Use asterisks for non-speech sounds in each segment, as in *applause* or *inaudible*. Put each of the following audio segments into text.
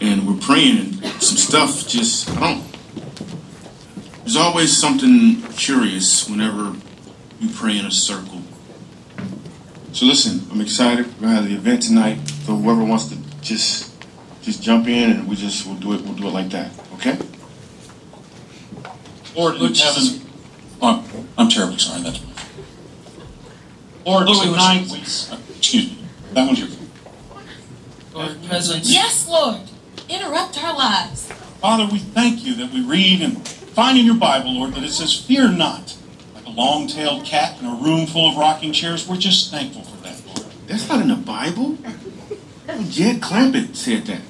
and we're praying, and some stuff just I don't. There's always something curious whenever you pray in a circle. So listen, I'm excited. We're gonna have the event tonight. So whoever wants to just just jump in, and we just we'll do it. We'll do it like that. Okay? Lord in heaven, oh, I'm terribly sorry. That's Lord, Louis, tonight, please. uh, excuse me, that one's your fault. Lord, presence. Yes, Lord. Interrupt our lives. Father, we thank you that we read and find in your Bible, Lord, that it says, Fear not. Like a long tailed cat in a room full of rocking chairs. We're just thankful for that, Lord. That's not in the Bible. Jed Clampett said that.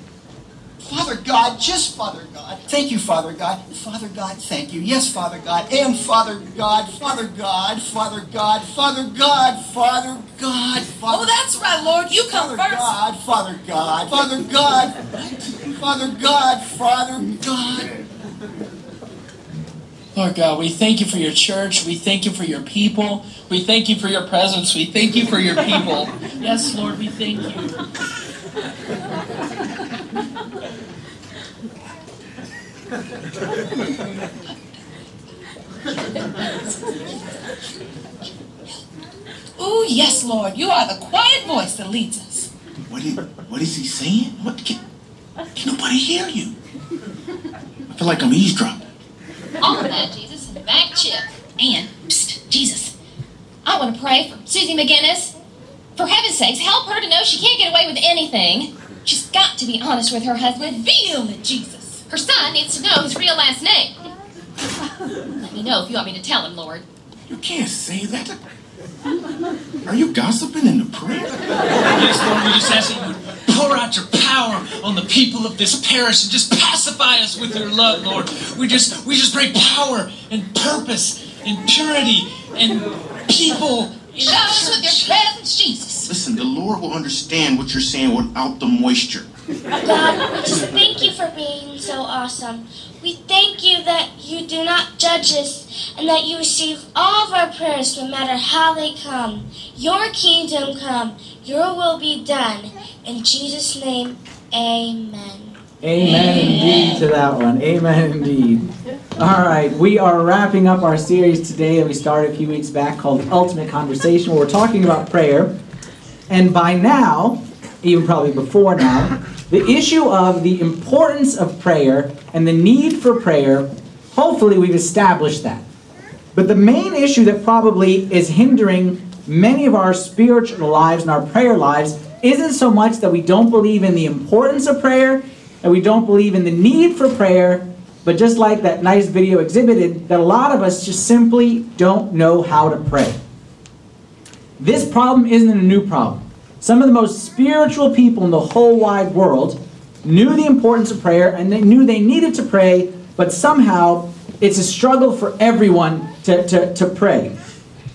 Father God, just Father God. Thank you, Father God. Father God, thank you. Yes, Father God. And Father God, Father God, Father God, Father God, Father God, Father Oh, that's right, Lord. You come Father first. God, Father God, Father God, Father God, Father God. Lord God, we thank you for your church. We thank you for your people. We thank you for your presence. We thank you for your people. yes, Lord, we thank you. *laughs* Ooh, yes, Lord. You are the quiet voice that leads us. What is, what is he saying? What can, can nobody hear you? I feel like I'm eavesdropping. All of that, Jesus, and back chip. And, psst, Jesus, I want to pray for Susie McGinnis. For heaven's sakes, help her to know she can't get away with anything. She's got to be honest with her husband. Reveal it, Jesus. Her son needs to know his real last name. Let me know if you want me to tell him, Lord. You can't say that. Are you gossiping in the prayer? Yes, Lord, we just ask that you would pour out your power on the people of this parish and just pacify us with your love, Lord. We just we just pray power and purpose and purity and people. in Shower us with church. your presence, Jesus. Listen, the Lord will understand what you're saying without the moisture. God, we just thank you for being so awesome. We thank you that you do not judge us and that you receive all of our prayers no matter how they come. Your kingdom come, your will be done. In Jesus' name, amen. Amen indeed to that one. Amen indeed. All right, we are wrapping up our series today that we started a few weeks back called Ultimate Conversation, where we're talking about prayer. And by now, even probably before now, the issue of the importance of prayer and the need for prayer, hopefully we've established that. But the main issue that probably is hindering many of our spiritual lives and our prayer lives isn't so much that we don't believe in the importance of prayer, and we don't believe in the need for prayer, but just like that nice video exhibited, that a lot of us just simply don't know how to pray. This problem isn't a new problem. Some of the most spiritual people in the whole wide world knew the importance of prayer and they knew they needed to pray, but somehow it's a struggle for everyone to, to, to pray.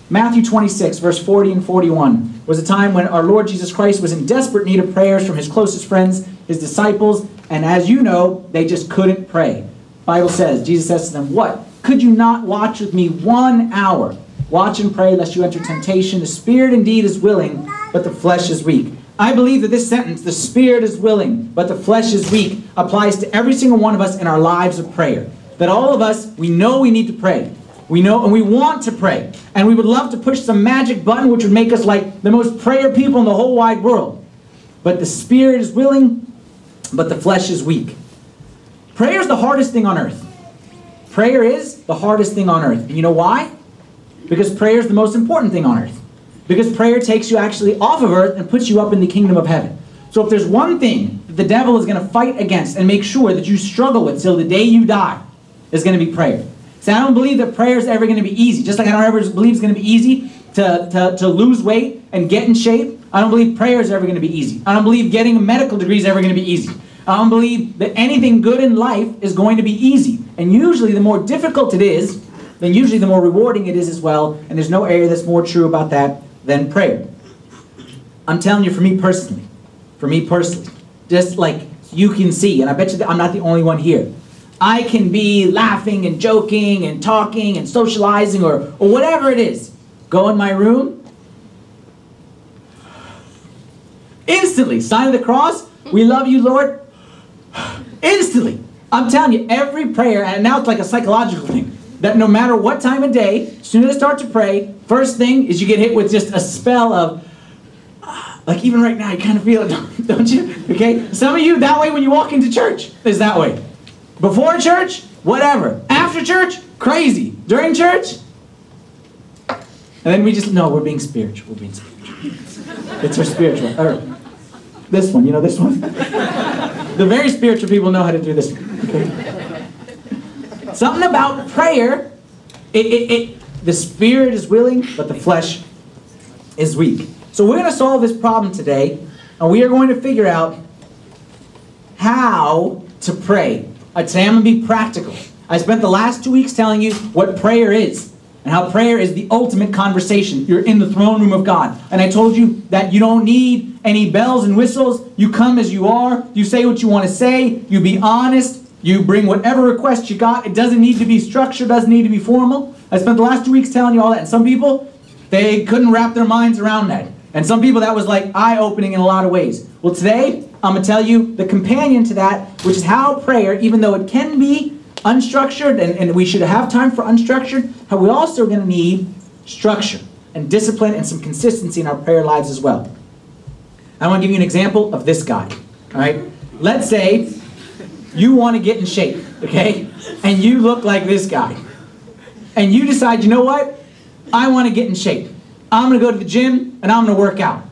Matthew 26, verse 40 and 41 was a time when our Lord Jesus Christ was in desperate need of prayers from his closest friends, his disciples, and as you know, they just couldn't pray. Bible says, Jesus says to them, What? Could you not watch with me one hour? Watch and pray lest you enter temptation. The spirit indeed is willing, but the flesh is weak. I believe that this sentence, the spirit is willing, but the flesh is weak, applies to every single one of us in our lives of prayer. That all of us, we know we need to pray. We know and we want to pray. And we would love to push some magic button which would make us like the most prayer people in the whole wide world. But the spirit is willing, but the flesh is weak. Prayer is the hardest thing on earth. Prayer is the hardest thing on earth. And you know why? Because prayer is the most important thing on earth. Because prayer takes you actually off of earth and puts you up in the kingdom of heaven. So if there's one thing that the devil is going to fight against and make sure that you struggle with till the day you die, is going to be prayer. See, I don't believe that prayer is ever going to be easy. Just like I don't ever believe it's going to be easy to, to, to lose weight and get in shape. I don't believe prayer is ever going to be easy. I don't believe getting a medical degree is ever going to be easy. I don't believe that anything good in life is going to be easy. And usually, the more difficult it is, then usually the more rewarding it is as well. And there's no area that's more true about that than prayer. I'm telling you, for me personally, for me personally, just like you can see, and I bet you that I'm not the only one here. I can be laughing and joking and talking and socializing or, or whatever it is. Go in my room. Instantly, sign of the cross. We love you, Lord. Instantly. I'm telling you, every prayer, and now it's like a psychological thing, that no matter what time of day, as soon as I start to pray, first thing is you get hit with just a spell of, ah, like even right now, you kind of feel it, *laughs* don't you? Okay? Some of you, that way when you walk into church, is that way. Before church, whatever. After church, crazy. During church, and then we just, no, we're being spiritual. We're being spiritual. It's our spiritual. Or this one, you know this one? *laughs* the very spiritual people know how to do this. Okay? Something about prayer, it, it, it, the spirit is willing, but the flesh is weak. So we're going to solve this problem today, and we are going to figure out how to pray. Uh, today I'm going to be practical. I spent the last two weeks telling you what prayer is and how prayer is the ultimate conversation. You're in the throne room of God. And I told you that you don't need any bells and whistles. You come as you are. You say what you want to say. You be honest. You bring whatever request you got. It doesn't need to be structured, doesn't need to be formal. I spent the last two weeks telling you all that. And some people, they couldn't wrap their minds around that. And some people, that was like eye opening in a lot of ways. Well, today, I'm going to tell you the companion to that, which is how prayer, even though it can be unstructured, and, and we should have time for unstructured, how we also are going to need structure and discipline and some consistency in our prayer lives as well. I want to give you an example of this guy. All right? Let's say you want to get in shape, okay? And you look like this guy. And you decide, you know what? I want to get in shape. I'm going to go to the gym and I'm going to work out.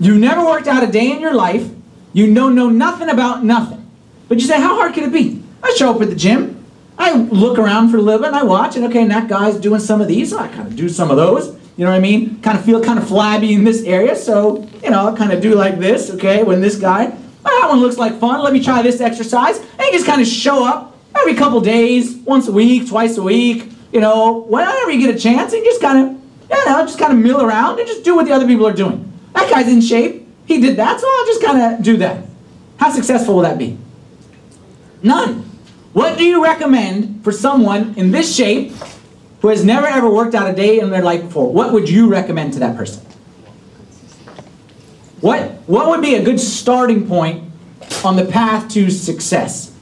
You never worked out a day in your life. You know, know nothing about nothing. But you say, how hard can it be? I show up at the gym. I look around for a little bit and I watch, and okay, and that guy's doing some of these, so I kind of do some of those. You know what I mean? Kind of feel kind of flabby in this area, so, you know, I kind of do like this, okay, when this guy, that one looks like fun, let me try this exercise. And you just kind of show up every couple days, once a week, twice a week, you know, whenever you get a chance, and just kind of, you know, just kind of mill around and just do what the other people are doing. That guy's in shape, he did that, so I'll just kind of do that. How successful will that be? None. What do you recommend for someone in this shape who has never ever worked out a day in their life before? What would you recommend to that person? What, what would be a good starting point on the path to success?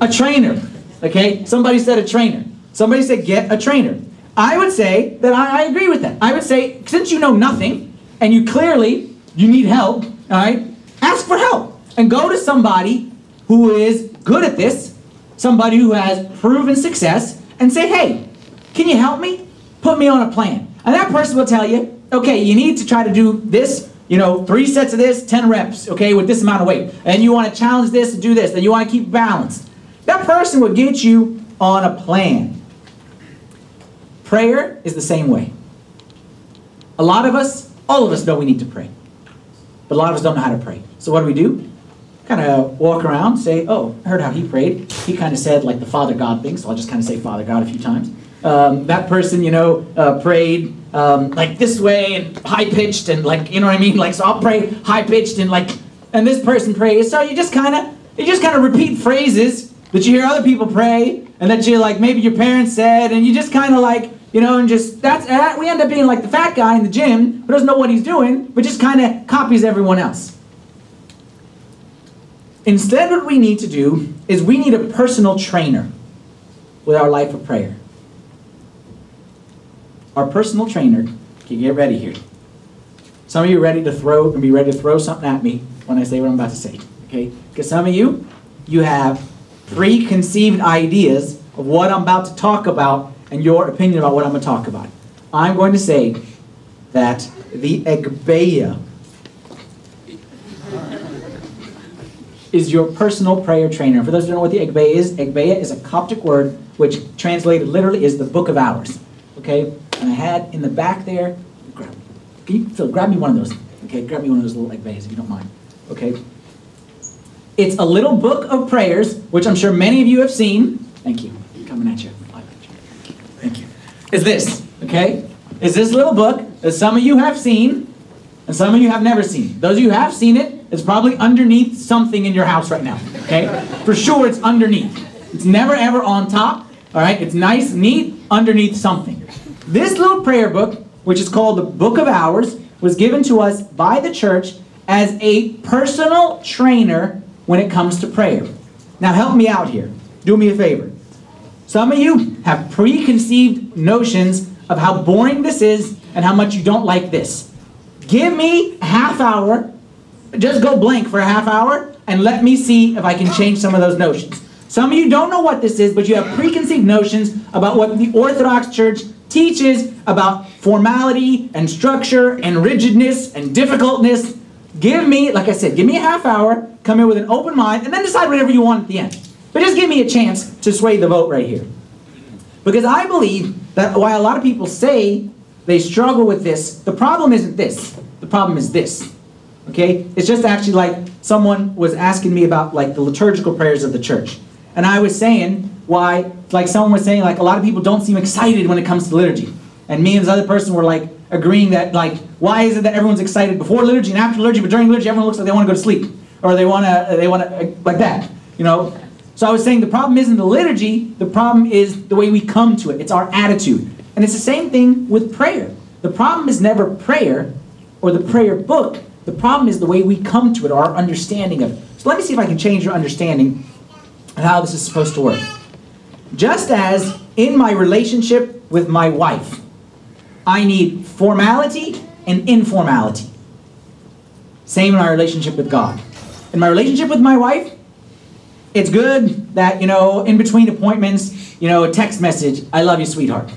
A trainer. Okay? Somebody said a trainer. Somebody said get a trainer. I would say that I, I agree with that. I would say since you know nothing and you clearly you need help, all right, ask for help and go to somebody who is good at this, somebody who has proven success, and say, hey, can you help me? Put me on a plan. And that person will tell you, okay, you need to try to do this, you know, three sets of this, 10 reps, okay, with this amount of weight. And you want to challenge this and do this, and you want to keep balanced. That person will get you on a plan. Prayer is the same way. A lot of us, all of us know we need to pray. But a lot of us don't know how to pray. So what do we do? Kind of walk around, say, oh, I heard how he prayed. He kind of said like the Father God thing, so I'll just kind of say Father God a few times. Um, that person, you know, uh, prayed um, like this way and high pitched and like, you know what I mean? Like, so I'll pray high pitched and like, and this person prays. So you just kind of, you just kind of repeat phrases that you hear other people pray and that you like maybe your parents said, and you just kind of like, you know, and just that's uh, we end up being like the fat guy in the gym who doesn't know what he's doing, but just kind of copies everyone else. Instead, what we need to do is we need a personal trainer with our life of prayer. Our personal trainer can get ready here. Some of you are ready to throw and be ready to throw something at me when I say what I'm about to say. Okay? Because some of you, you have preconceived ideas of what I'm about to talk about and your opinion about what I'm going to talk about. I'm going to say that the Agpeya is your personal prayer trainer. For those who don't know what the Agpeya is, Agpeya is a Coptic word which translated literally is the book of hours. Okay? And I had in the back there, grab, can you, Phil, grab me one of those. Okay, grab me one of those little Agpeyas if you don't mind. Okay? It's a little book of prayers, which I'm sure many of you have seen. Thank you. Coming at you. Thank you. Is this, okay? Is this little book that some of you have seen and some of you have never seen. Those of you have seen it, it's probably underneath something in your house right now, okay? For sure it's underneath. It's never ever on top, all right? It's nice, neat, underneath something. This little prayer book, which is called the Book of Hours, was given to us by the church as a personal trainer when it comes to prayer. Now, help me out here. Do me a favor. Some of you have preconceived notions of how boring this is and how much you don't like this. Give me a half hour, just go blank for a half hour, and let me see if I can change some of those notions. Some of you don't know what this is, but you have preconceived notions about what the Orthodox Church teaches about formality and structure and rigidness and difficultness. Give me, like I said, give me a half hour, come in with an open mind, and then decide whatever you want at the end. But just give me a chance to sway the vote right here. Because I believe that while a lot of people say they struggle with this, the problem isn't this. The problem is this. Okay? It's just actually like someone was asking me about like the liturgical prayers of the church. And I was saying why, like someone was saying, like a lot of people don't seem excited when it comes to liturgy. And me and this other person were like agreeing that like, why is it that everyone's excited before liturgy and after liturgy, but during liturgy everyone looks like they want to go to sleep. Or they want to, uh, they want to, uh, like that. You know? So I was saying the problem isn't the liturgy, the problem is the way we come to it. It's our attitude. And it's the same thing with prayer. The problem is never prayer or the prayer book. The problem is the way we come to it, or our understanding of it. So let me see if I can change your understanding of how this is supposed to work. Just as in my relationship with my wife, I need formality and informality. Same in our relationship with God. In my relationship with my wife, it's good that, you know, in between appointments, you know, a text message, I love you, sweetheart.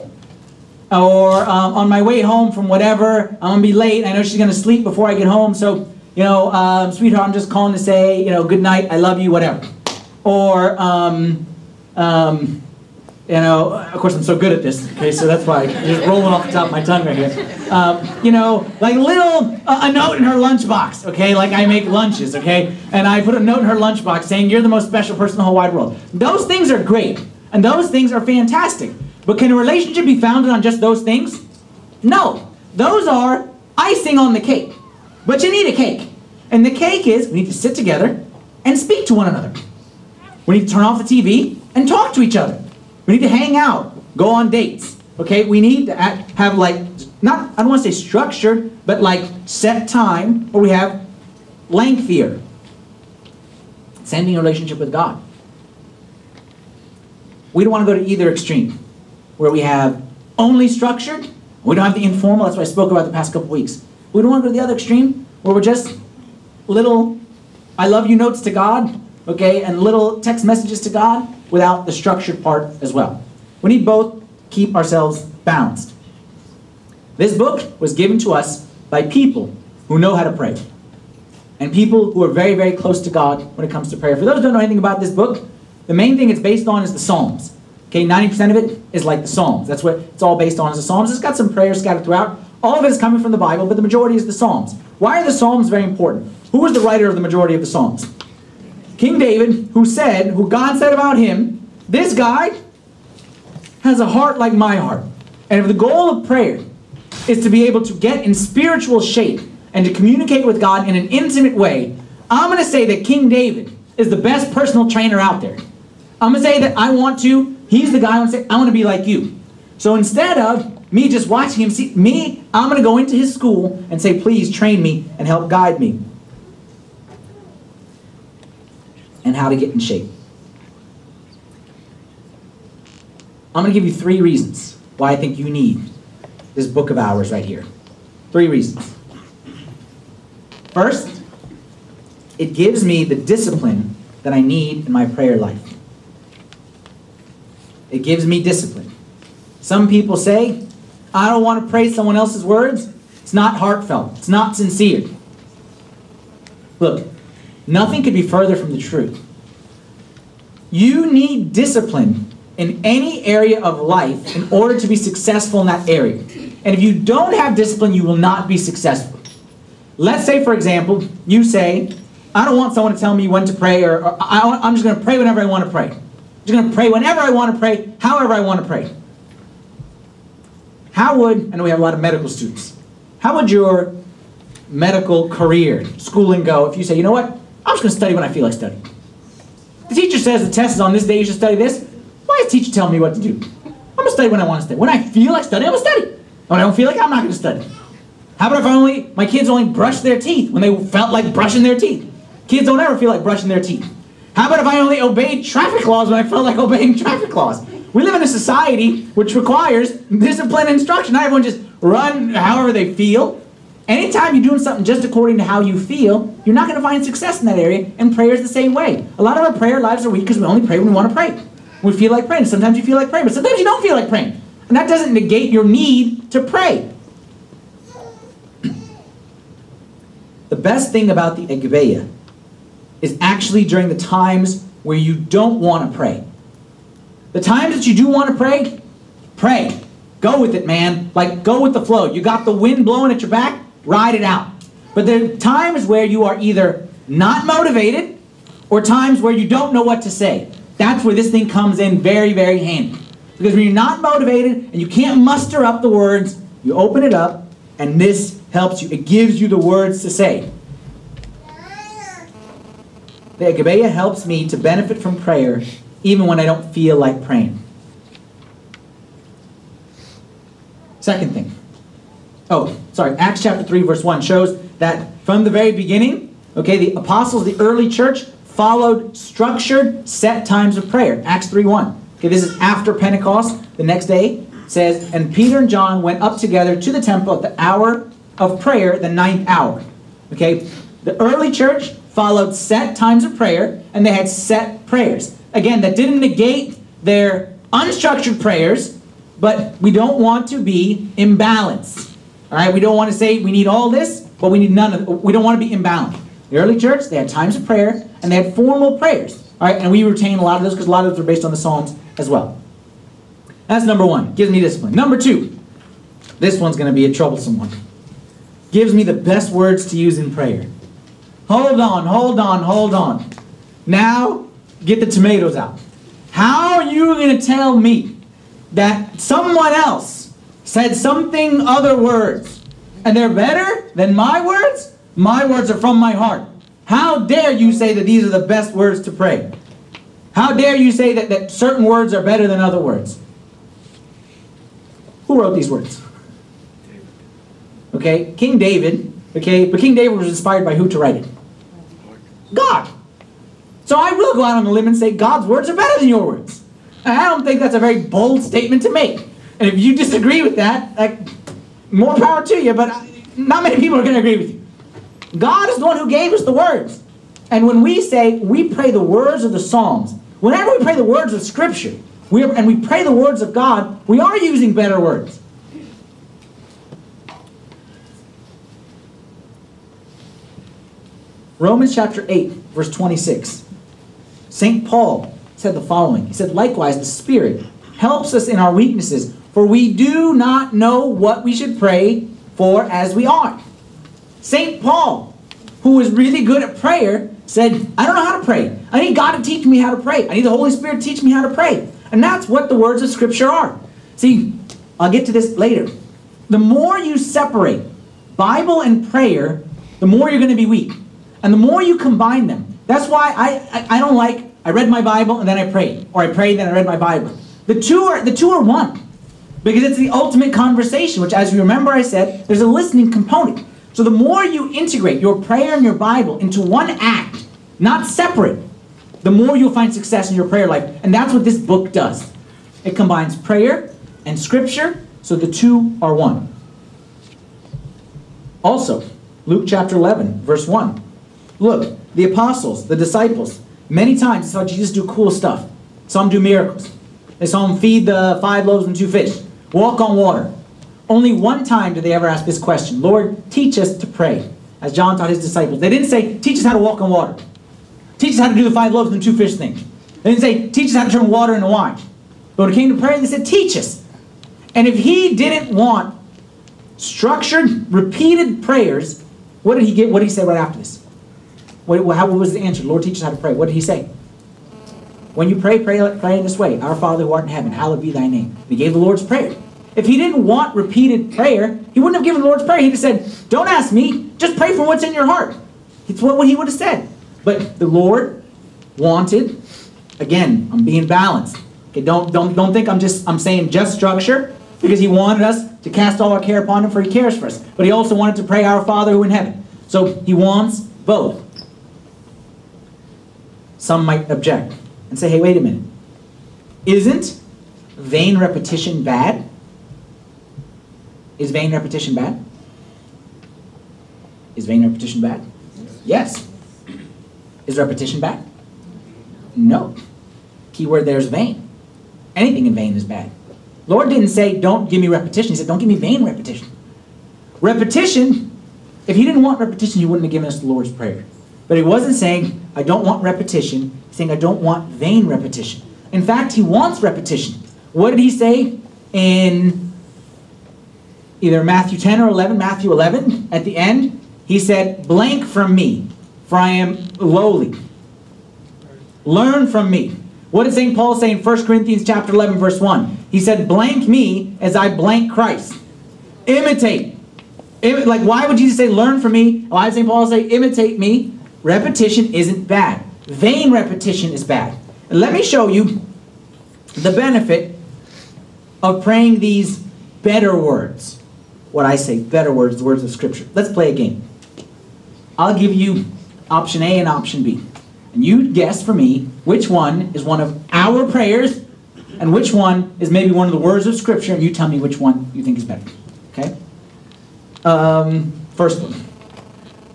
Or um, on my way home from whatever, I'm to be late. I know she's to sleep before I get home. So, you know, um, sweetheart, I'm just calling to say, you know, good night, I love you, whatever. Or, um, um, you know, of course I'm so good at this, okay, so that's why I'm just rolling off the top of my tongue right here. Um, you know, like little, uh, a note in her lunchbox, okay, like I make lunches, okay, and I put a note in her lunchbox saying, you're the most special person in the whole wide world. Those things are great, and those things are fantastic. But can a relationship be founded on just those things? No. Those are icing on the cake. But you need a cake. And the cake is we need to sit together and speak to one another. We need to turn off the TV and talk to each other. We need to hang out, go on dates. Okay, we need to act, have like not I don't want to say structured, but like set time where we have lengthier. Sending relationship with God. We don't want to go to either extreme, where we have only structured. We don't have the informal. That's what I spoke about the past couple weeks. We don't want to go to the other extreme, where we're just little "I love you" notes to God, okay, and little text messages to God without the structured part as well. We need both keep ourselves balanced. This book was given to us by people who know how to pray. And people who are very, very close to God when it comes to prayer. For those who don't know anything about this book, the main thing it's based on is the Psalms. Okay, 90% of it is like the Psalms. That's what it's all based on is the Psalms. It's got some prayers scattered throughout. All of it is coming from the Bible, but the majority is the Psalms. Why are the Psalms very important? Who was the writer of the majority of the Psalms? King David, who said, who God said about him, this guy has a heart like my heart. And if the goal of prayer is to be able to get in spiritual shape and to communicate with God in an intimate way, I'm going to say that King David is the best personal trainer out there. I'm going to say that I want to, he's the guy I want to say, I want to be like you. So instead of me just watching him see me, I'm going to go into his school and say, please train me and help guide me. And how to get in shape. I'm going to give you three reasons why I think you need this book of hours right here. Three reasons. First, it gives me the discipline that I need in my prayer life. It gives me discipline. Some people say, I don't want to pray someone else's words. It's not heartfelt, it's not sincere. Look, nothing could be further from the truth. You need discipline in any area of life in order to be successful in that area. And if you don't have discipline, you will not be successful. Let's say, for example, you say, I don't want someone to tell me when to pray, or, or I, am just going to pray whenever I want to pray. I'm just going to pray whenever I want to pray, however I want to pray. How would, I know we have a lot of medical students, how would your medical career, schooling go if you say, you know what, I'm just going to study when I feel like studying? The teacher says the test is on this day, you should study this. Why is the teacher telling me what to do? I'm going to study when I want to study. When I feel like studying, I'm going to study. When I don't feel like it, I'm not going to study. How about if I only, my kids only brush their teeth when they felt like brushing their teeth? Kids don't ever feel like brushing their teeth. How about if I only obeyed traffic laws when I felt like *laughs* obeying traffic laws? We live in a society which requires discipline and instruction. Not everyone just run however they feel. Anytime you're doing something just according to how you feel, you're not going to find success in that area, and prayer is the same way. A lot of our prayer lives are weak because we only pray when we want to pray. We feel like praying. Sometimes you feel like praying, but sometimes you don't feel like praying. And that doesn't negate your need to pray. *clears throat* the best thing about the Agpeya is actually during the times where you don't want to pray. The times that you do want to pray, pray. Go with it, man. Like, go with the flow. You got the wind blowing at your back, ride it out. But there are times where you are either not motivated or times where you don't know what to say. That's where this thing comes in very, very handy. Because when you're not motivated and you can't muster up the words, you open it up and this helps you. It gives you the words to say. The Agpeya helps me to benefit from prayer even when I don't feel like praying. Second thing. Oh, sorry. Acts chapter 3, verse 1 shows that from the very beginning, okay, the apostles, the early church, followed structured, set times of prayer. Acts 3 1. Okay, this is after Pentecost. The next day says, And Peter and John went up together to the temple at the hour of prayer, the ninth hour. Okay, the early church followed set times of prayer, and they had set prayers. Again, that didn't negate their unstructured prayers, but we don't want to be imbalanced. All right, we don't want to say we need all this, but we need none of. We don't want to be imbalanced. The early church, they had times of prayer, and they had formal prayers. All right, and we retain a lot of those because a lot of those are based on the Psalms as well. That's number one. Gives me discipline. Number two. This one's going to be a troublesome one. Gives me the best words to use in prayer. Hold on, hold on, hold on. Now, get the tomatoes out. How are you going to tell me that someone else said something other words and they're better than my words? My words are from my heart. How dare you say that these are the best words to pray? How dare you say that, that certain words are better than other words? Who wrote these words? Okay, King David. Okay, but King David was inspired by who to write it? God. So I will go out on a limb and say God's words are better than your words. I don't think that's a very bold statement to make. And if you disagree with that, like, more power to you, but not many people are going to agree with you. God is the one who gave us the words. And when we say we pray the words of the Psalms, whenever we pray the words of Scripture, we are, and we pray the words of God, we are using better words. Romans chapter 8, verse 26. St. Paul said the following He said, Likewise, the Spirit helps us in our weaknesses, for we do not know what we should pray for as we ought. St. Paul, who was really good at prayer, said, I don't know how to pray. I need God to teach me how to pray. I need the Holy Spirit to teach me how to pray. And that's what the words of Scripture are. See, I'll get to this later. The more you separate Bible and prayer, the more you're going to be weak. And the more you combine them, that's why I, I, I don't like, I read my Bible and then I prayed. Or I prayed, then I read my Bible. The two are, the two are one. Because it's the ultimate conversation, which, as you remember, I said, there's a listening component. So the more you integrate your prayer and your Bible into one act, not separate, the more you'll find success in your prayer life. And that's what this book does. It combines prayer and scripture, so the two are one. Also, Luke chapter 11, verse 1. Look, the apostles, the disciples, many times saw Jesus do cool stuff. Some do miracles. They saw him feed the five loaves and two fish, walk on water. Only one time did they ever ask this question Lord, teach us to pray, as John taught his disciples. They didn't say, teach us how to walk on water. Teach us how to do the five loaves and two fish thing. They didn't say, teach us how to turn water into wine. But when it came to prayer, they said, teach us. And if he didn't want structured, repeated prayers, what did he get? What did he say right after this? What, what was the answer? Lord, teach us how to pray. What did he say? When you pray, pray, pray in this way Our Father who art in heaven, hallowed be thy name. He gave the Lord's Prayer. If he didn't want repeated prayer, he wouldn't have given the Lord's Prayer. He'd have said, Don't ask me, just pray for what's in your heart. It's what he would have said. But the Lord wanted, again, I'm being balanced. Okay, don't, don't, don't think I'm just I'm saying just structure, because he wanted us to cast all our care upon him, for he cares for us. But he also wanted to pray, Our Father who in heaven. So he wants both. some might object and say, hey, wait a minute. Isn't vain repetition bad? Is vain repetition bad? Is vain repetition bad? Yes. Is repetition bad? No. Keyword there is vain. Anything in vain is bad. Lord didn't say, don't give me repetition. He said, don't give me vain repetition. Repetition, if he didn't want repetition, he wouldn't have given us the Lord's Prayer. But he wasn't saying, I don't want repetition. He's saying, I don't want vain repetition. In fact, he wants repetition. What did he say in either Matthew 10 or 11? Matthew 11, at the end, he said, Blank from me, for I am lowly. Learn from me. What did St. Paul say in 1 Corinthians chapter 11, verse 1? He said, Blank me as I blank Christ. Imitate. Imi- like, why would Jesus say, Learn from me? Why did St. Paul say, Imitate me? Repetition isn't bad. Vain repetition is bad. And let me show you the benefit of praying these better words. What I say, better words, the words of Scripture. Let's play a game. I'll give you option A and option B. And you guess for me which one is one of our prayers and which one is maybe one of the words of Scripture, and you tell me which one you think is better. Okay? Um, first one.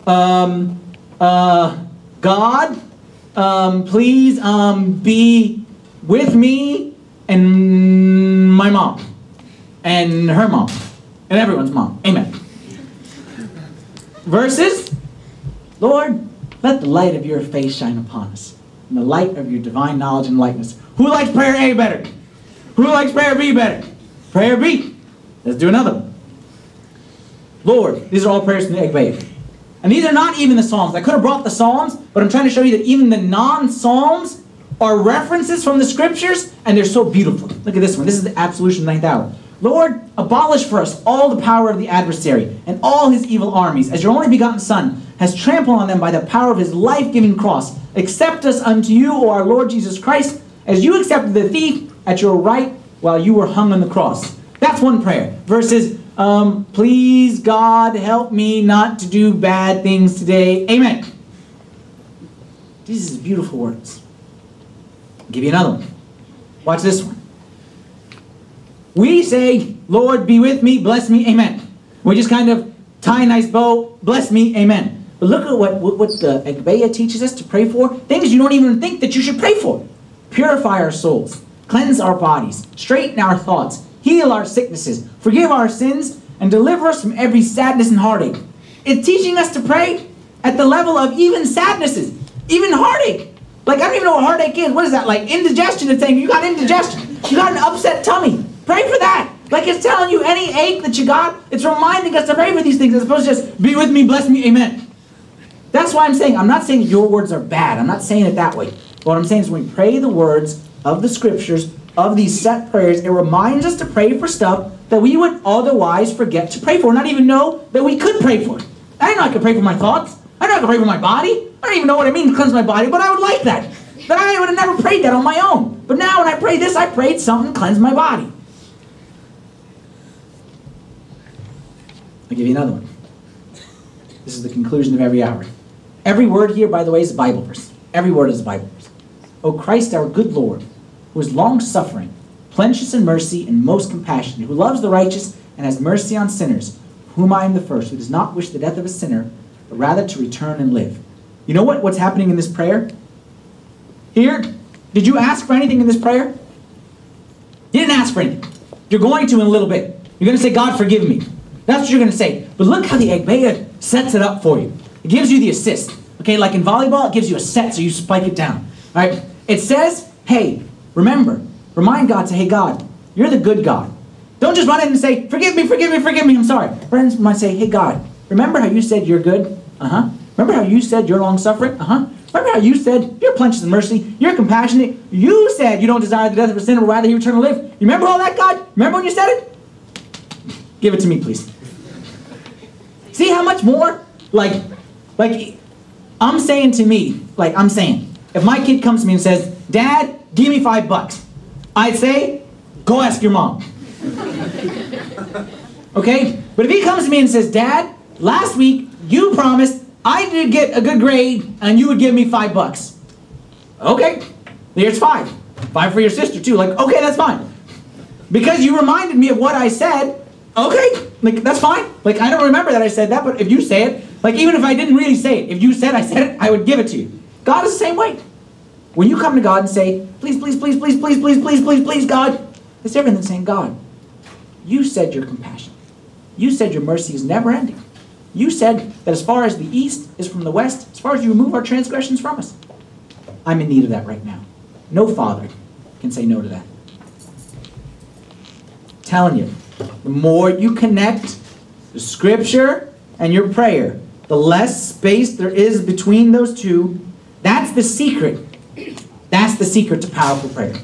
Um, uh, God, um, please um, be with me and my mom and her mom and everyone's mom. Amen. Verses, Lord, let the light of your face shine upon us and the light of your divine knowledge and likeness. Who likes prayer A better? Who likes prayer B better? Prayer B. Let's do another one. Lord, these are all prayers from the Agpeya. And these are not even the Psalms. I could have brought the Psalms, but I'm trying to show you that even the non-Psalms are references from the Scriptures, and they're so beautiful. Look at this one. This is the Absolution Ninth Hour. Lord, abolish for us all the power of the adversary and all his evil armies, as your only begotten Son has trampled on them by the power of his life-giving cross. Accept us unto you, O our Lord Jesus Christ, as you accepted the thief at your right while you were hung on the cross. That's one prayer. Versus, um, please God help me not to do bad things today. Amen. These are beautiful words. I'll give you another one. Watch this one. We say, Lord, be with me, bless me, amen. We just kind of tie a nice bow, bless me, amen. But look at what, what, the Agpeya teaches us to pray for. Things you don't even think that you should pray for. Purify our souls, cleanse our bodies, straighten our thoughts, heal our sicknesses, forgive our sins, and deliver us from every sadness and heartache. It's teaching us to pray at the level of even sadnesses, even heartache. Like, I don't even know what heartache is. What is that? Like indigestion. It's saying you got indigestion. You got an upset tummy. Pray for that. Like it's telling you any ache that you got, it's reminding us to pray for these things as opposed to just be with me, bless me, amen. That's why I'm saying, I'm not saying your words are bad. I'm not saying it that way. But what I'm saying is when we pray the words of the scriptures, of these set prayers, it reminds us to pray for stuff that we would otherwise forget to pray for, not even know that we could pray for. I didn't know I could pray for my thoughts. I didn't know I could pray for my body. I don't even know what it means to cleanse my body, but I would like that. But I would have never prayed that on my own. But now when I pray this, I prayed something cleanse my body. I'll give you another one. This is the conclusion of every hour. Every word here, by the way, is a Bible verse. Every word is a Bible verse. O Christ, our good Lord, who is long suffering, plenteous in mercy, and most compassionate, who loves the righteous and has mercy on sinners, whom I am the first, who does not wish the death of a sinner, but rather to return and live. You know what, what's happening in this prayer? Here, did you ask for anything in this prayer? You didn't ask for anything. You're going to in a little bit. You're going to say, God, forgive me. That's what you're going to say. But look how the Agpeya sets it up for you. It gives you the assist. Okay, like in volleyball, it gives you a set so you spike it down. All right? It says, hey, remember, remind God, say, hey, God, you're the good God. Don't just run in and say, forgive me, forgive me, forgive me, I'm sorry. Friends might say, hey, God, remember how you said you're good? Uh huh. Remember how you said you're long suffering? Uh huh. Remember how you said you're plenteous in mercy, you're compassionate. You said you don't desire the death of a sinner, but rather you return to live. You remember all that, God? Remember when you said it? Give it to me, please. See how much more? Like, like, I'm saying to me, like I'm saying, if my kid comes to me and says, Dad, give me five bucks, I'd say, go ask your mom. Okay? But if he comes to me and says, Dad, last week you promised I did get a good grade and you would give me five bucks. Okay, here's five. Five for your sister too. Like, okay, that's fine. Because you reminded me of what I said, okay, like that's fine. Like I don't remember that I said that, but if you say it, like even if I didn't really say it, if you said I said it, I would give it to you. God is the same way. When you come to God and say, please, please, please, please, please, please, please, please, please, God, it's different than saying, God, you said your compassion. You said your mercy is never ending. You said that as far as the east is from the west, as far as you remove our transgressions from us, I'm in need of that right now. No father can say no to that. telling you, the more you connect the scripture and your prayer, the less space there is between those two. That's the secret. That's the secret to powerful prayer.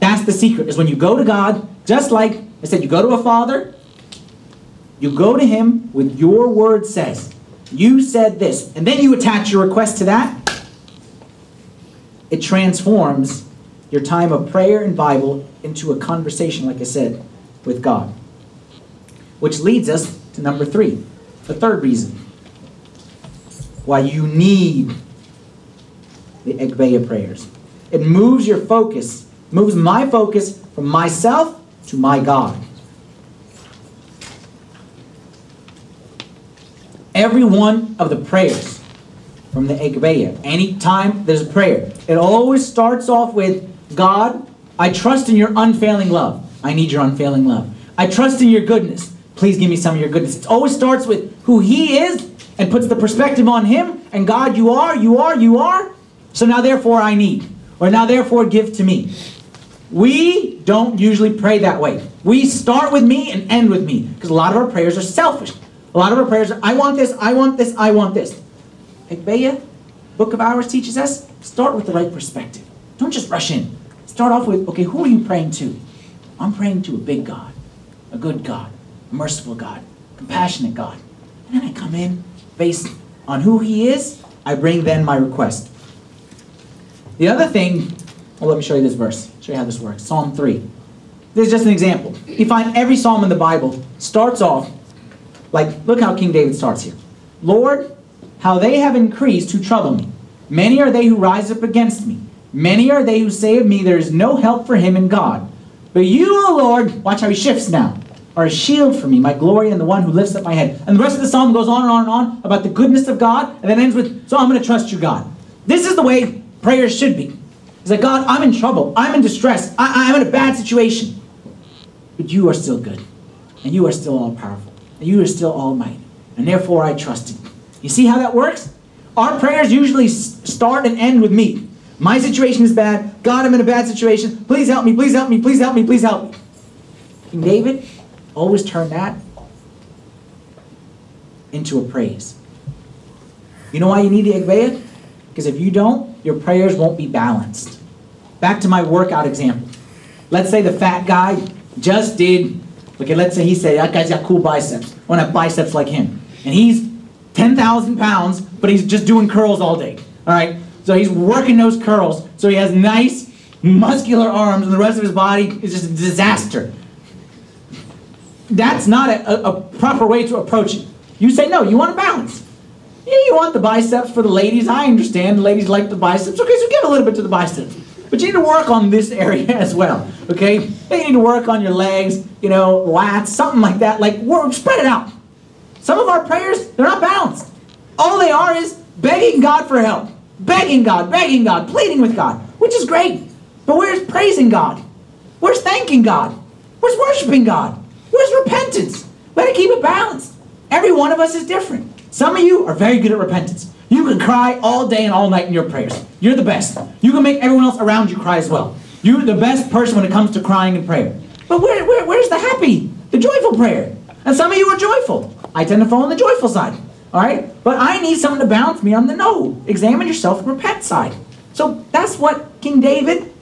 That's the secret, is when you go to God, just like I said, you go to a father, you go to him with your word says. You said this, and then you attach your request to that. It transforms your time of prayer and Bible into a conversation, like I said, with God. Which leads us to number three, the third reason why you need the Agpeya prayers. It moves your focus, moves my focus from myself to my God. Every one of the prayers from the Agpeya, anytime there's a prayer, it always starts off with God, I trust in your unfailing love. I need your unfailing love. I trust in your goodness. Please give me some of your goodness. It always starts with who He is and puts the perspective on Him and God, you are, you are, you are. So now, therefore, I need. Or now, therefore, give to me. We don't usually pray that way. We start with me and end with me because a lot of our prayers are selfish. A lot of our prayers are, I want this, I want this, I want this. Agpeya, Book of Hours teaches us, start with the right perspective. Don't just rush in. Start off with, okay, who are you praying to? I'm praying to a big God, a good God, a merciful God, compassionate God. And then I come in based on who He is, I bring then my request. The other thing, well, let me show you this verse, show you how this works. Psalm 3. This is just an example. You find every psalm in the Bible starts off like, look how King David starts here. Lord, how they have increased who trouble me. Many are they who rise up against me. Many are they who say of me, there is no help for him in God. But you, O Lord, watch how he shifts now, are a shield for me, my glory, and the one who lifts up my head. And the rest of the psalm goes on and on and on about the goodness of God, and then ends with, so I'm going to trust you, God. This is the way prayers should be. It's like, God, I'm in trouble. I'm in distress. I, I'm in a bad situation. But you are still good. And you are still all powerful. And you are still almighty. And therefore I trust in you. You see how that works? Our prayers usually start and end with me. My situation is bad. God, I'm in a bad situation. Please help me. Please help me. Please help me. Please help me. King David always turned that into a praise. You know why you need the Agpeya? Because if you don't, your prayers won't be balanced. Back to my workout example. Let's say the fat guy just did, okay, let's say he said, that guy's got cool biceps. I want to have biceps like him. And he's 10,000 pounds, but he's just doing curls all day. All right? So he's working those curls. So he has nice, muscular arms, and the rest of his body is just a disaster. That's not a, a, a proper way to approach it. You say, no, you want a balance. Yeah, you want the biceps for the ladies. I understand. The ladies like the biceps. Okay, so give a little bit to the biceps. But you need to work on this *laughs* area as well. Okay? You need to work on your legs, you know, lats, something like that. Like, work, spread it out. Some of our prayers, they're not balanced. All they are is begging God for help. Begging God, begging God, pleading with God, which is great. But where's praising God? Where's thanking God? Where's worshiping God? Where's repentance? Let it keep it balanced. Every one of us is different. Some of you are very good at repentance. You can cry all day and all night in your prayers. You're the best. You can make everyone else around you cry as well. You're the best person when it comes to crying and prayer. But where, where, where's the happy, the joyful prayer? And some of you are joyful. I tend to fall on the joyful side. All right? But I need someone to balance me on the no. Examine yourself and repent side. So that's what King David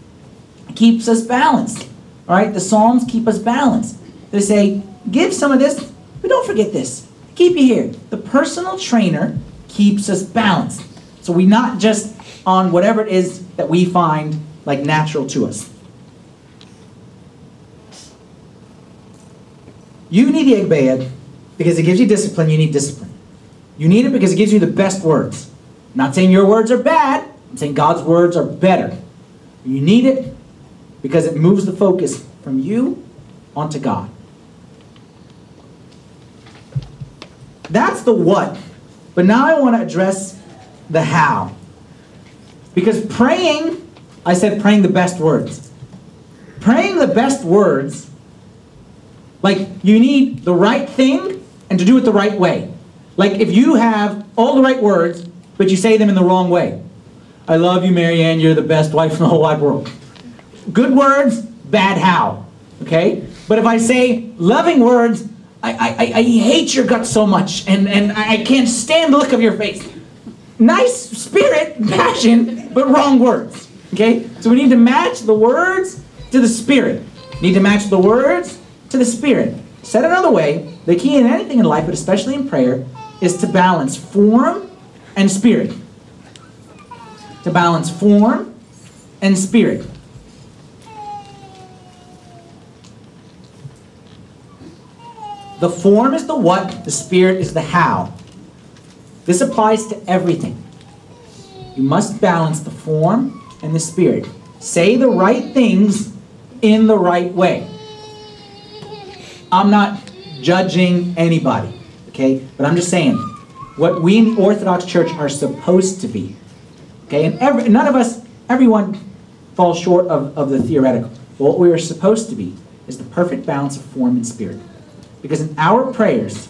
keeps us balanced. All right? The Psalms keep us balanced. They say, give some of this, but don't forget this. Keep you here. The personal trainer keeps us balanced. So we're not just on whatever it is that we find like natural to us. You need the Agpeya because it gives you discipline, you need discipline. You need it because it gives you the best words. not saying your words are bad, I'm saying God's words are better. You need it because it moves the focus from you onto God. That's the what. But now I want to address the how. Because praying, I said praying the best words. Praying the best words, like you need the right thing and to do it the right way. Like if you have all the right words, but you say them in the wrong way. I love you, Marianne, you're the best wife in the whole wide world. Good words, bad how. Okay? But if I say loving words, I, I, I hate your guts so much, and, and I can't stand the look of your face. Nice spirit, *laughs* passion, but wrong words. Okay? So we need to match the words to the spirit. need to match the words to the spirit. Said another way, the key in anything in life, but especially in prayer, is to balance form and spirit. To balance form and spirit. The form is the what, the spirit is the how. This applies to everything. You must balance the form and the spirit. Say the right things in the right way. I'm not judging anybody, okay? But I'm just saying what we in the Orthodox Church are supposed to be. Okay? And every, none of us, everyone falls short of, of the theoretical. But what we are supposed to be is the perfect balance of form and spirit. Because in our prayers,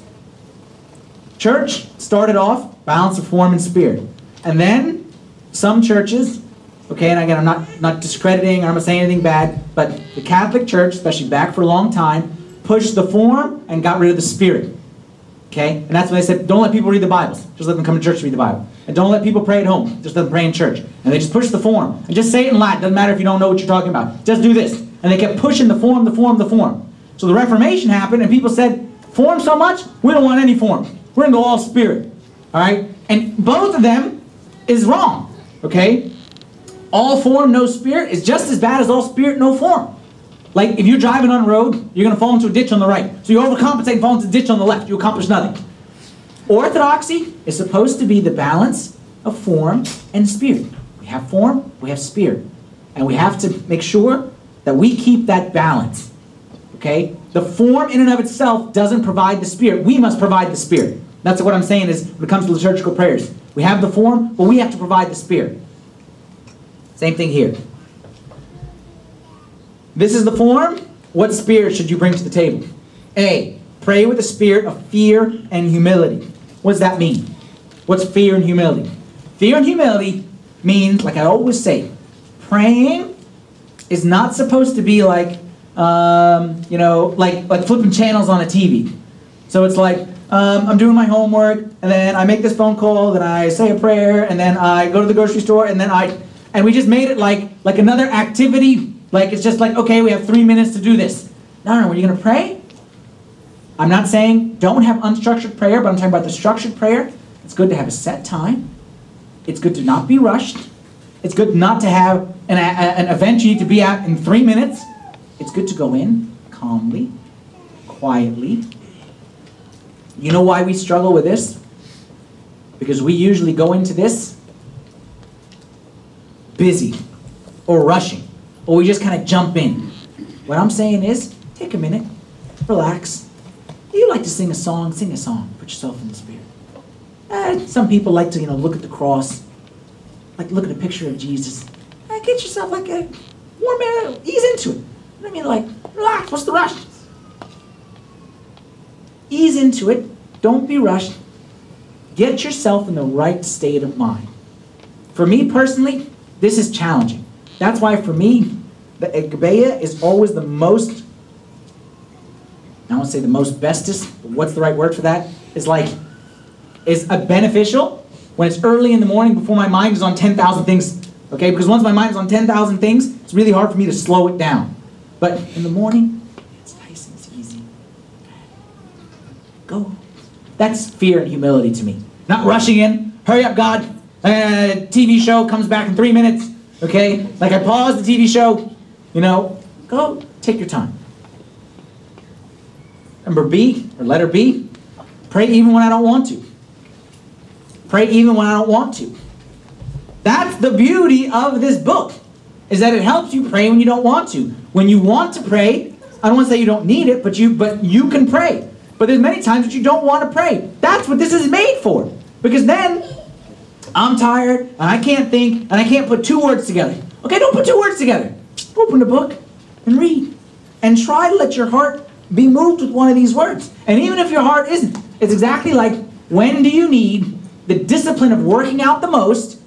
church started off balance of form and spirit. And then some churches, okay, and again, I'm not, not discrediting or I'm not saying anything bad, but the Catholic Church, especially back for a long time, pushed the form and got rid of the spirit. Okay? And that's when they said, don't let people read the Bibles. Just let them come to church to read the Bible. And don't let people pray at home. Just let them pray in church. And they just push the form. And just say it in Latin. Doesn't matter if you don't know what you're talking about. Just do this. And they kept pushing the form, the form, the form. So the Reformation happened, and people said, form so much, we don't want any form. We're into all spirit. All right? And both of them is wrong. Okay? All form, no spirit is just as bad as all spirit, no form. Like if you're driving on a road, you're going to fall into a ditch on the right. So you overcompensate and fall into a ditch on the left. You accomplish nothing. Orthodoxy is supposed to be the balance of form and spirit. We have form, we have spirit. And we have to make sure that we keep that balance. Okay? The form in and of itself doesn't provide the spirit. We must provide the spirit. That's what I'm saying is when it comes to liturgical prayers. We have the form, but we have to provide the spirit. Same thing here. This is the form. What spirit should you bring to the table? A. Pray with a spirit of fear and humility. What does that mean? What's fear and humility? Fear and humility means, like I always say, praying is not supposed to be like, um, you know, like like flipping channels on a TV. So it's like um, I'm doing my homework, and then I make this phone call, then I say a prayer, and then I go to the grocery store, and then I, and we just made it like like another activity like it's just like, okay, we have three minutes to do this. No, no, are you going to pray? I'm not saying don't have unstructured prayer, but I'm talking about the structured prayer. It's good to have a set time. It's good to not be rushed. It's good not to have an, an event you need to be at in three minutes. It's good to go in calmly, quietly. You know why we struggle with this? Because we usually go into this busy or rushing or we just kind of jump in. What I'm saying is, take a minute, relax. You like to sing a song, sing a song. Put yourself in the spirit. Uh, some people like to, you know, look at the cross, like look at a picture of Jesus. Uh, get yourself like a warm air, ease into it. I mean? Like, relax. What's the rush? Ease into it. Don't be rushed. Get yourself in the right state of mind. For me personally, this is challenging. That's why for me, the Agpeya is always the most, I won't say the most bestest, what's the right word for that? It's like, is a beneficial when it's early in the morning before my mind is on 10,000 things. Okay, because once my mind is on 10,000 things, it's really hard for me to slow it down. But in the morning, it's nice and it's easy. Go. That's fear and humility to me. Not rushing in. Hurry up, God. Uh, TV show comes back in three minutes. Okay? Like I pause the TV show, you know, go take your time. Number B, or letter B, pray even when I don't want to. Pray even when I don't want to. That's the beauty of this book, is that it helps you pray when you don't want to. When you want to pray, I don't want to say you don't need it, but you but you can pray. But there's many times that you don't want to pray. That's what this is made for. Because then I'm tired and I can't think and I can't put two words together. Okay, don't put two words together. Open the book and read. And try to let your heart be moved with one of these words. And even if your heart isn't, it's exactly like when do you need the discipline of working out the most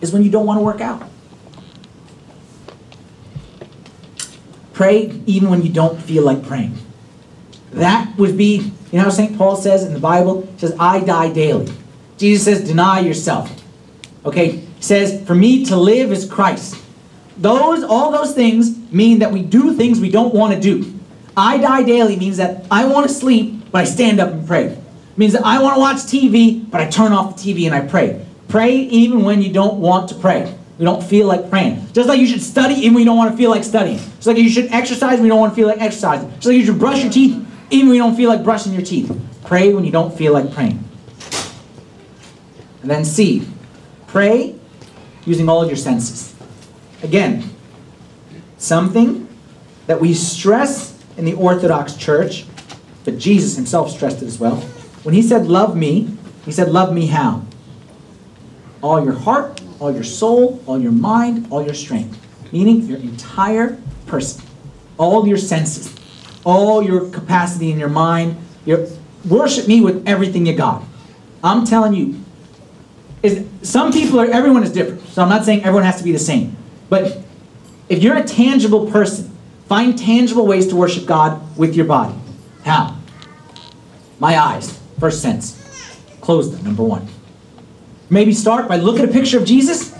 is when you don't want to work out. Pray even when you don't feel like praying. That would be, you know St. Paul says in the Bible? Says, I die daily. Jesus says, deny yourself. Okay? He says, for me to live is Christ. Those, all those things mean that we do things we don't want to do. I die daily means that I want to sleep, but I stand up and pray. It means that I want to watch TV, but I turn off the TV and I pray. Pray even when you don't want to pray. We don't feel like praying. Just like you should study even when you don't want to feel like studying. Just like you should exercise when you don't want to feel like exercising. Just like you should brush your teeth even when you don't feel like brushing your teeth. Pray when you don't feel like praying. And then C, pray using all of your senses. Again, something that we stress in the Orthodox Church, but Jesus himself stressed it as well. When he said, Love me, he said, Love me how? All your heart, all your soul, all your mind, all your strength. Meaning your entire person, all your senses, all your capacity in your mind. Your, worship me with everything you got. I'm telling you, is some people are everyone is different. So I'm not saying everyone has to be the same. But if you're a tangible person, find tangible ways to worship God with your body. How? My eyes, first sense. Close them, number one. Maybe start by looking at a picture of Jesus,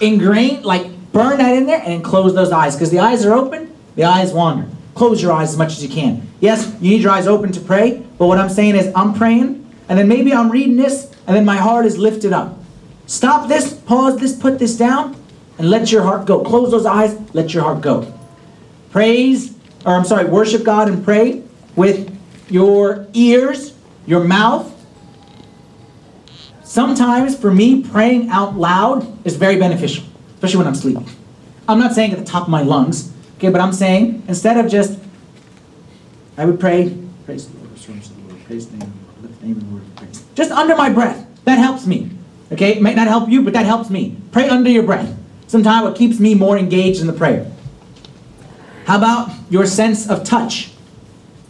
ingrain, like burn that in there, and close those eyes. Because the eyes are open, the eyes wander. Close your eyes as much as you can. Yes, you need your eyes open to pray, but what I'm saying is I'm praying, and then maybe I'm reading this, and then my heart is lifted up. Stop this, pause this, put this down, and let your heart go. Close those eyes, let your heart go. Praise, or I'm sorry, worship God and pray with your ears, your mouth. Sometimes for me, praying out loud is very beneficial, especially when I'm sleeping. I'm not saying at the top of my lungs, okay, but I'm saying instead of just, I would pray, praise the Lord, restore the Lord, praise the name, lift the name of the Lord, praise. Just under my breath. That helps me. Okay, it might not help you, but that helps me. Pray under your breath. Sometimes it keeps me more engaged in the prayer. How about your sense of touch?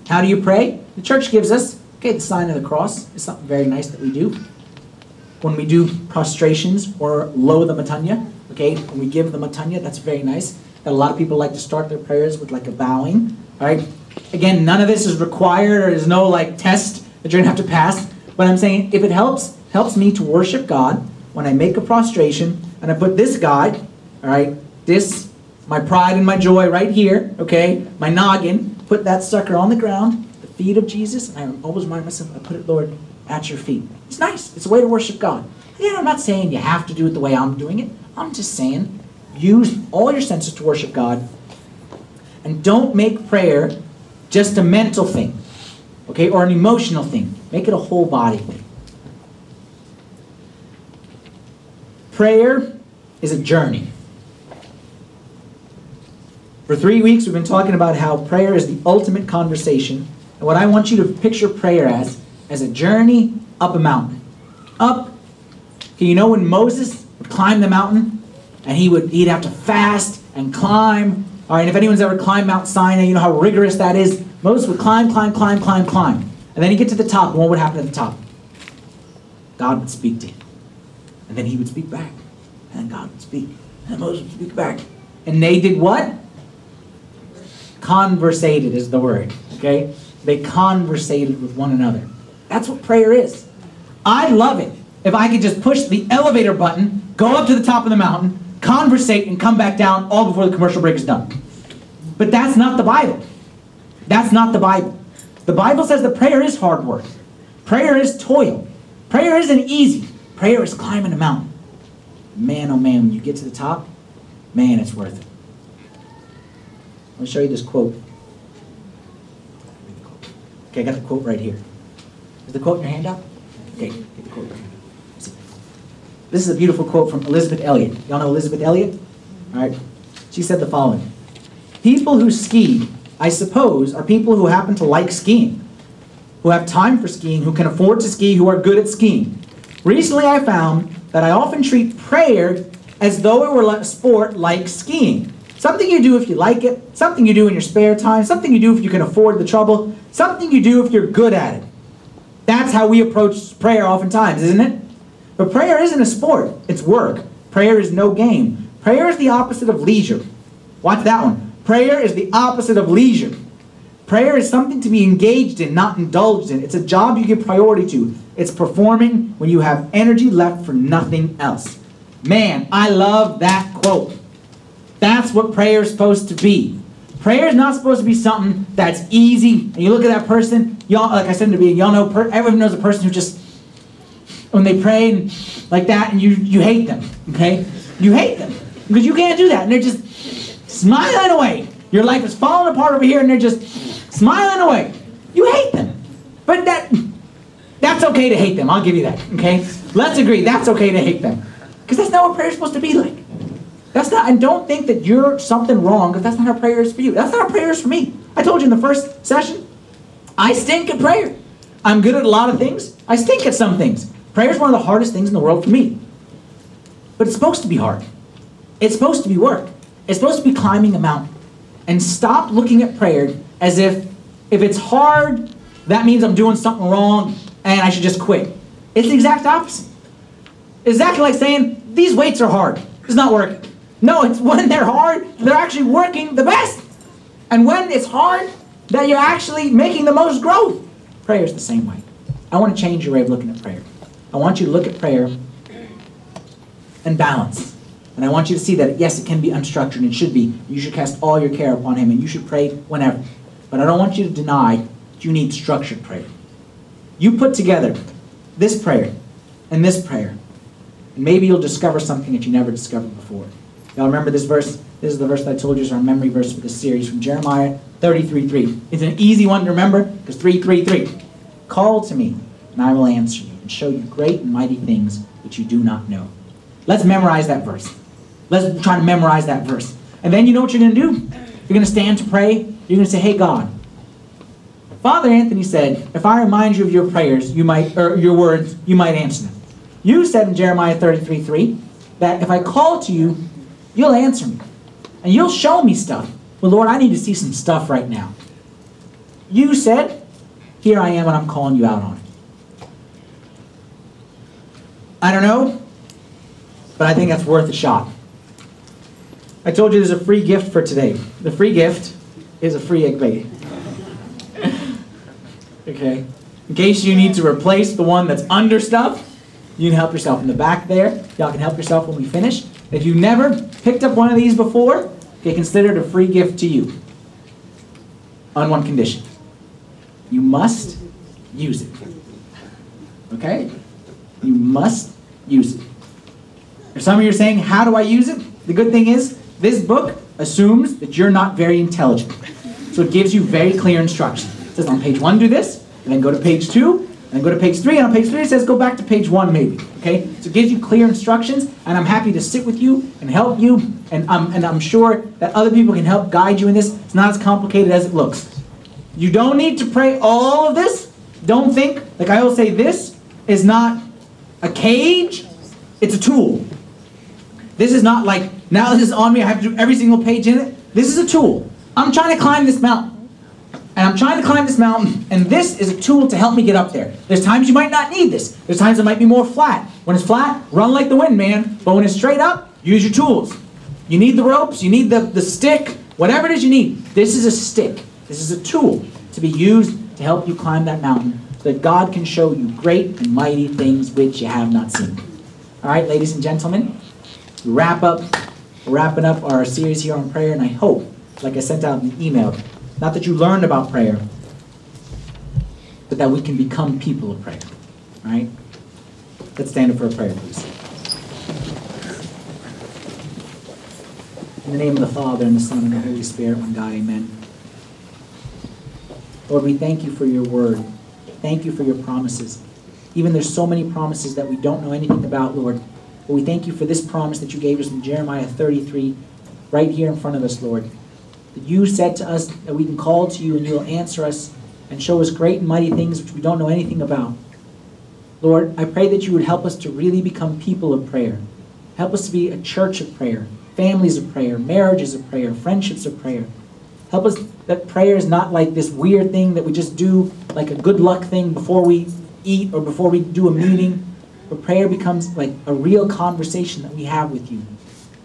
How do you pray? The church gives us, okay, the sign of the cross. It's something very nice that we do. When we do prostrations or low the matanya, okay, when we give the matanya, that's very nice. And a lot of people like to start their prayers with like a bowing. All right. Again, none of this is required or there's no like test that you're gonna have to pass. But I'm saying if it helps, helps me to worship God when I make a prostration and I put this guy, all right, this, my pride and my joy right here, okay, my noggin, put that sucker on the ground, the feet of Jesus, I always remind myself, I put it, Lord, at your feet. It's nice. It's a way to worship God. Again, I'm not saying you have to do it the way I'm doing it. I'm just saying use all your senses to worship God. And don't make prayer just a mental thing, okay, or an emotional thing. Make it a whole body thing. Prayer is a journey. For three weeks, we've been talking about how prayer is the ultimate conversation. And what I want you to picture prayer as, as a journey up a mountain. Up. You know when Moses would climb the mountain and he would he'd have to fast and climb. All right, if anyone's ever climbed Mount Sinai, you know how rigorous that is. Moses would climb, climb, climb, climb, climb. And then he'd get to the top, and what would happen at the top? God would speak to him. And then he would speak back. And God would speak. And Moses would speak back. And they did what? Conversated is the word. Okay? They conversated with one another. That's what prayer is. I'd love it if I could just push the elevator button, go up to the top of the mountain, conversate, and come back down all before the commercial break is done. But that's not the Bible. That's not the Bible. The Bible says that prayer is hard work. Prayer is toil. Prayer isn't easy. Prayer is climbing a mountain. Man, oh man, when you get to the top, man, it's worth it. Me show you this quote. Okay, I got the quote right here. Is the quote in your hand up? Okay, get the quote. This is a beautiful quote from Elisabeth Elliot. Y'all know Elisabeth Elliot? All right. She said the following People who ski, I suppose, are people who happen to like skiing, who have time for skiing, who can afford to ski, who are good at skiing. Recently, I found that I often treat prayer as though it were a sport like skiing. Something you do if you like it, something you do in your spare time, something you do if you can afford the trouble, something you do if you're good at it. That's how we approach prayer oftentimes, isn't it? But prayer isn't a sport, it's work. Prayer is no game. Prayer is the opposite of leisure. Watch that one. Prayer is the opposite of leisure. Prayer is something to be engaged in, not indulged in. It's a job you give priority to. It's performing when you have energy left for nothing else. Man, I love that quote. That's what prayer is supposed to be. Prayer is not supposed to be something that's easy. And you look at that person, y'all, like I said in the beginning, y'all know, everyone knows a person who just, when they pray and like that, and you, you hate them, okay? You hate them because you can't do that. And they're just smiling away. Your life is falling apart over here, and they're just smiling away. You hate them. But that, that's okay to hate them. I'll give you that, okay? Let's agree, that's okay to hate them. Because that's not what prayer is supposed to be like. That's not, and don't think that you're something wrong because that's not how prayer is for you. That's not how prayer is for me. I told you in the first session, I stink at prayer. I'm good at a lot of things. I stink at some things. Prayer is one of the hardest things in the world for me. But it's supposed to be hard. It's supposed to be work. It's supposed to be climbing a mountain. And stop looking at prayer as if if it's hard, that means I'm doing something wrong and I should just quit. It's the exact opposite. Exactly like saying, these weights are hard. It's not working. No, it's *laughs* when they're hard, they're actually working the best. And when it's hard, that you're actually making the most growth. Prayer is the same way. I want to change your way of looking at prayer. I want you to look at prayer and balance. And I want you to see that, yes, it can be unstructured and it should be. You should cast all your care upon Him and you should pray whenever. But I don't want you to deny that you need structured prayer. You put together this prayer and this prayer, and maybe you'll discover something that you never discovered before. Y'all remember this verse? This is the verse that I told you is our memory verse for this series from Jeremiah 33.3. It's an easy one to remember because 333. Call to me, and I will answer you, and show you great and mighty things which you do not know. Let's memorize that verse. Let's try to memorize that verse. And then you know what you're going to do? You're going to stand to pray. You're going to say, hey, God. Father Anthony said, if I remind you of your prayers, you might, or your words, you might answer them. You said in Jeremiah 33.3 that if I call to you, You'll answer me. And you'll show me stuff. But Lord, I need to see some stuff right now. You said, here I am and I'm calling you out on it. I don't know, but I think that's worth a shot. I told you there's a free gift for today. The free gift is a free Agpeya. *laughs* okay? In case you need to replace the one that's under stuff, you can help yourself in the back there. Y'all can help yourself when we finish. If you've never picked up one of these before, okay, consider it a free gift to you. On one condition. You must use it. Okay? You must use it. If some of you are saying, how do I use it? The good thing is, this book assumes that you're not very intelligent. So it gives you very clear instructions. It says on page one, do this, and then go to page two, and go to page three, and on page three it says go back to page one maybe. Okay? So it gives you clear instructions, and I'm happy to sit with you and help you, and I'm, and I'm sure that other people can help guide you in this. It's not as complicated as it looks. You don't need to pray all of this. Don't think, like I always say, this is not a cage, it's a tool. This is not like, now this is on me, I have to do every single page in it. This is a tool. I'm trying to climb this mountain and I'm trying to climb this mountain, and this is a tool to help me get up there. There's times you might not need this. There's times it might be more flat. When it's flat, run like the wind, man. But when it's straight up, use your tools. You need the ropes, you need the, the stick, whatever it is you need. This is a stick. This is a tool to be used to help you climb that mountain so that God can show you great and mighty things which you have not seen. All right, ladies and gentlemen, we wrap up, wrapping up our series here on prayer, and I hope, like I sent out the email, not that you learned about prayer, but that we can become people of prayer. Right? Let's stand up for a prayer, please. In the name of the Father, and the Son, and the Holy Spirit, one God, amen. Lord, we thank you for your word. Thank you for your promises. Even there's so many promises that we don't know anything about, Lord. But we thank you for this promise that you gave us in Jeremiah 33, right here in front of us, Lord. That you said to us that we can call to you and you will answer us and show us great and mighty things which we don't know anything about. Lord, I pray that you would help us to really become people of prayer. Help us to be a church of prayer, families of prayer, marriages of prayer, friendships of prayer. Help us that prayer is not like this weird thing that we just do, like a good luck thing before we eat or before we do a meeting. But prayer becomes like a real conversation that we have with you.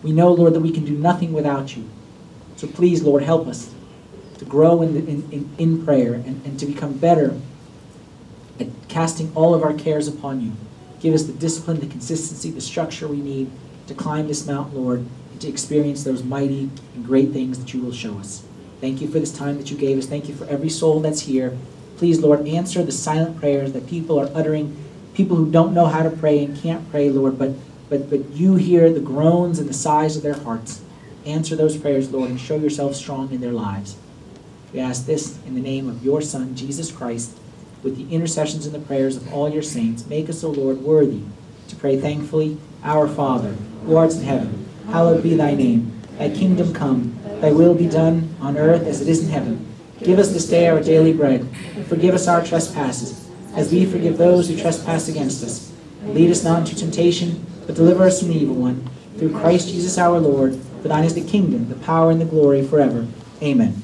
We know, Lord, that we can do nothing without you. So please, Lord, help us to grow in, the, in, in, in prayer and, and to become better at casting all of our cares upon you. Give us the discipline, the consistency, the structure we need to climb this mountain, Lord, and to experience those mighty and great things that you will show us. Thank you for this time that you gave us. Thank you for every soul that's here. Please, Lord, answer the silent prayers that people are uttering, people who don't know how to pray and can't pray, Lord, but, but, but you hear the groans and the sighs of their hearts. Answer those prayers, Lord, and show yourself strong in their lives. We ask this in the name of your Son, Jesus Christ, with the intercessions and the prayers of all your saints. Make us, O Lord, worthy to pray thankfully, Our Father, who art in heaven, hallowed be thy name. Thy kingdom come, thy will be done on earth as it is in heaven. Give us this day our daily bread. Forgive us our trespasses, as we forgive those who trespass against us. Lead us not into temptation, but deliver us from the evil one. Through Christ Jesus our Lord, for thine is the kingdom, the power, and the glory forever. Amen.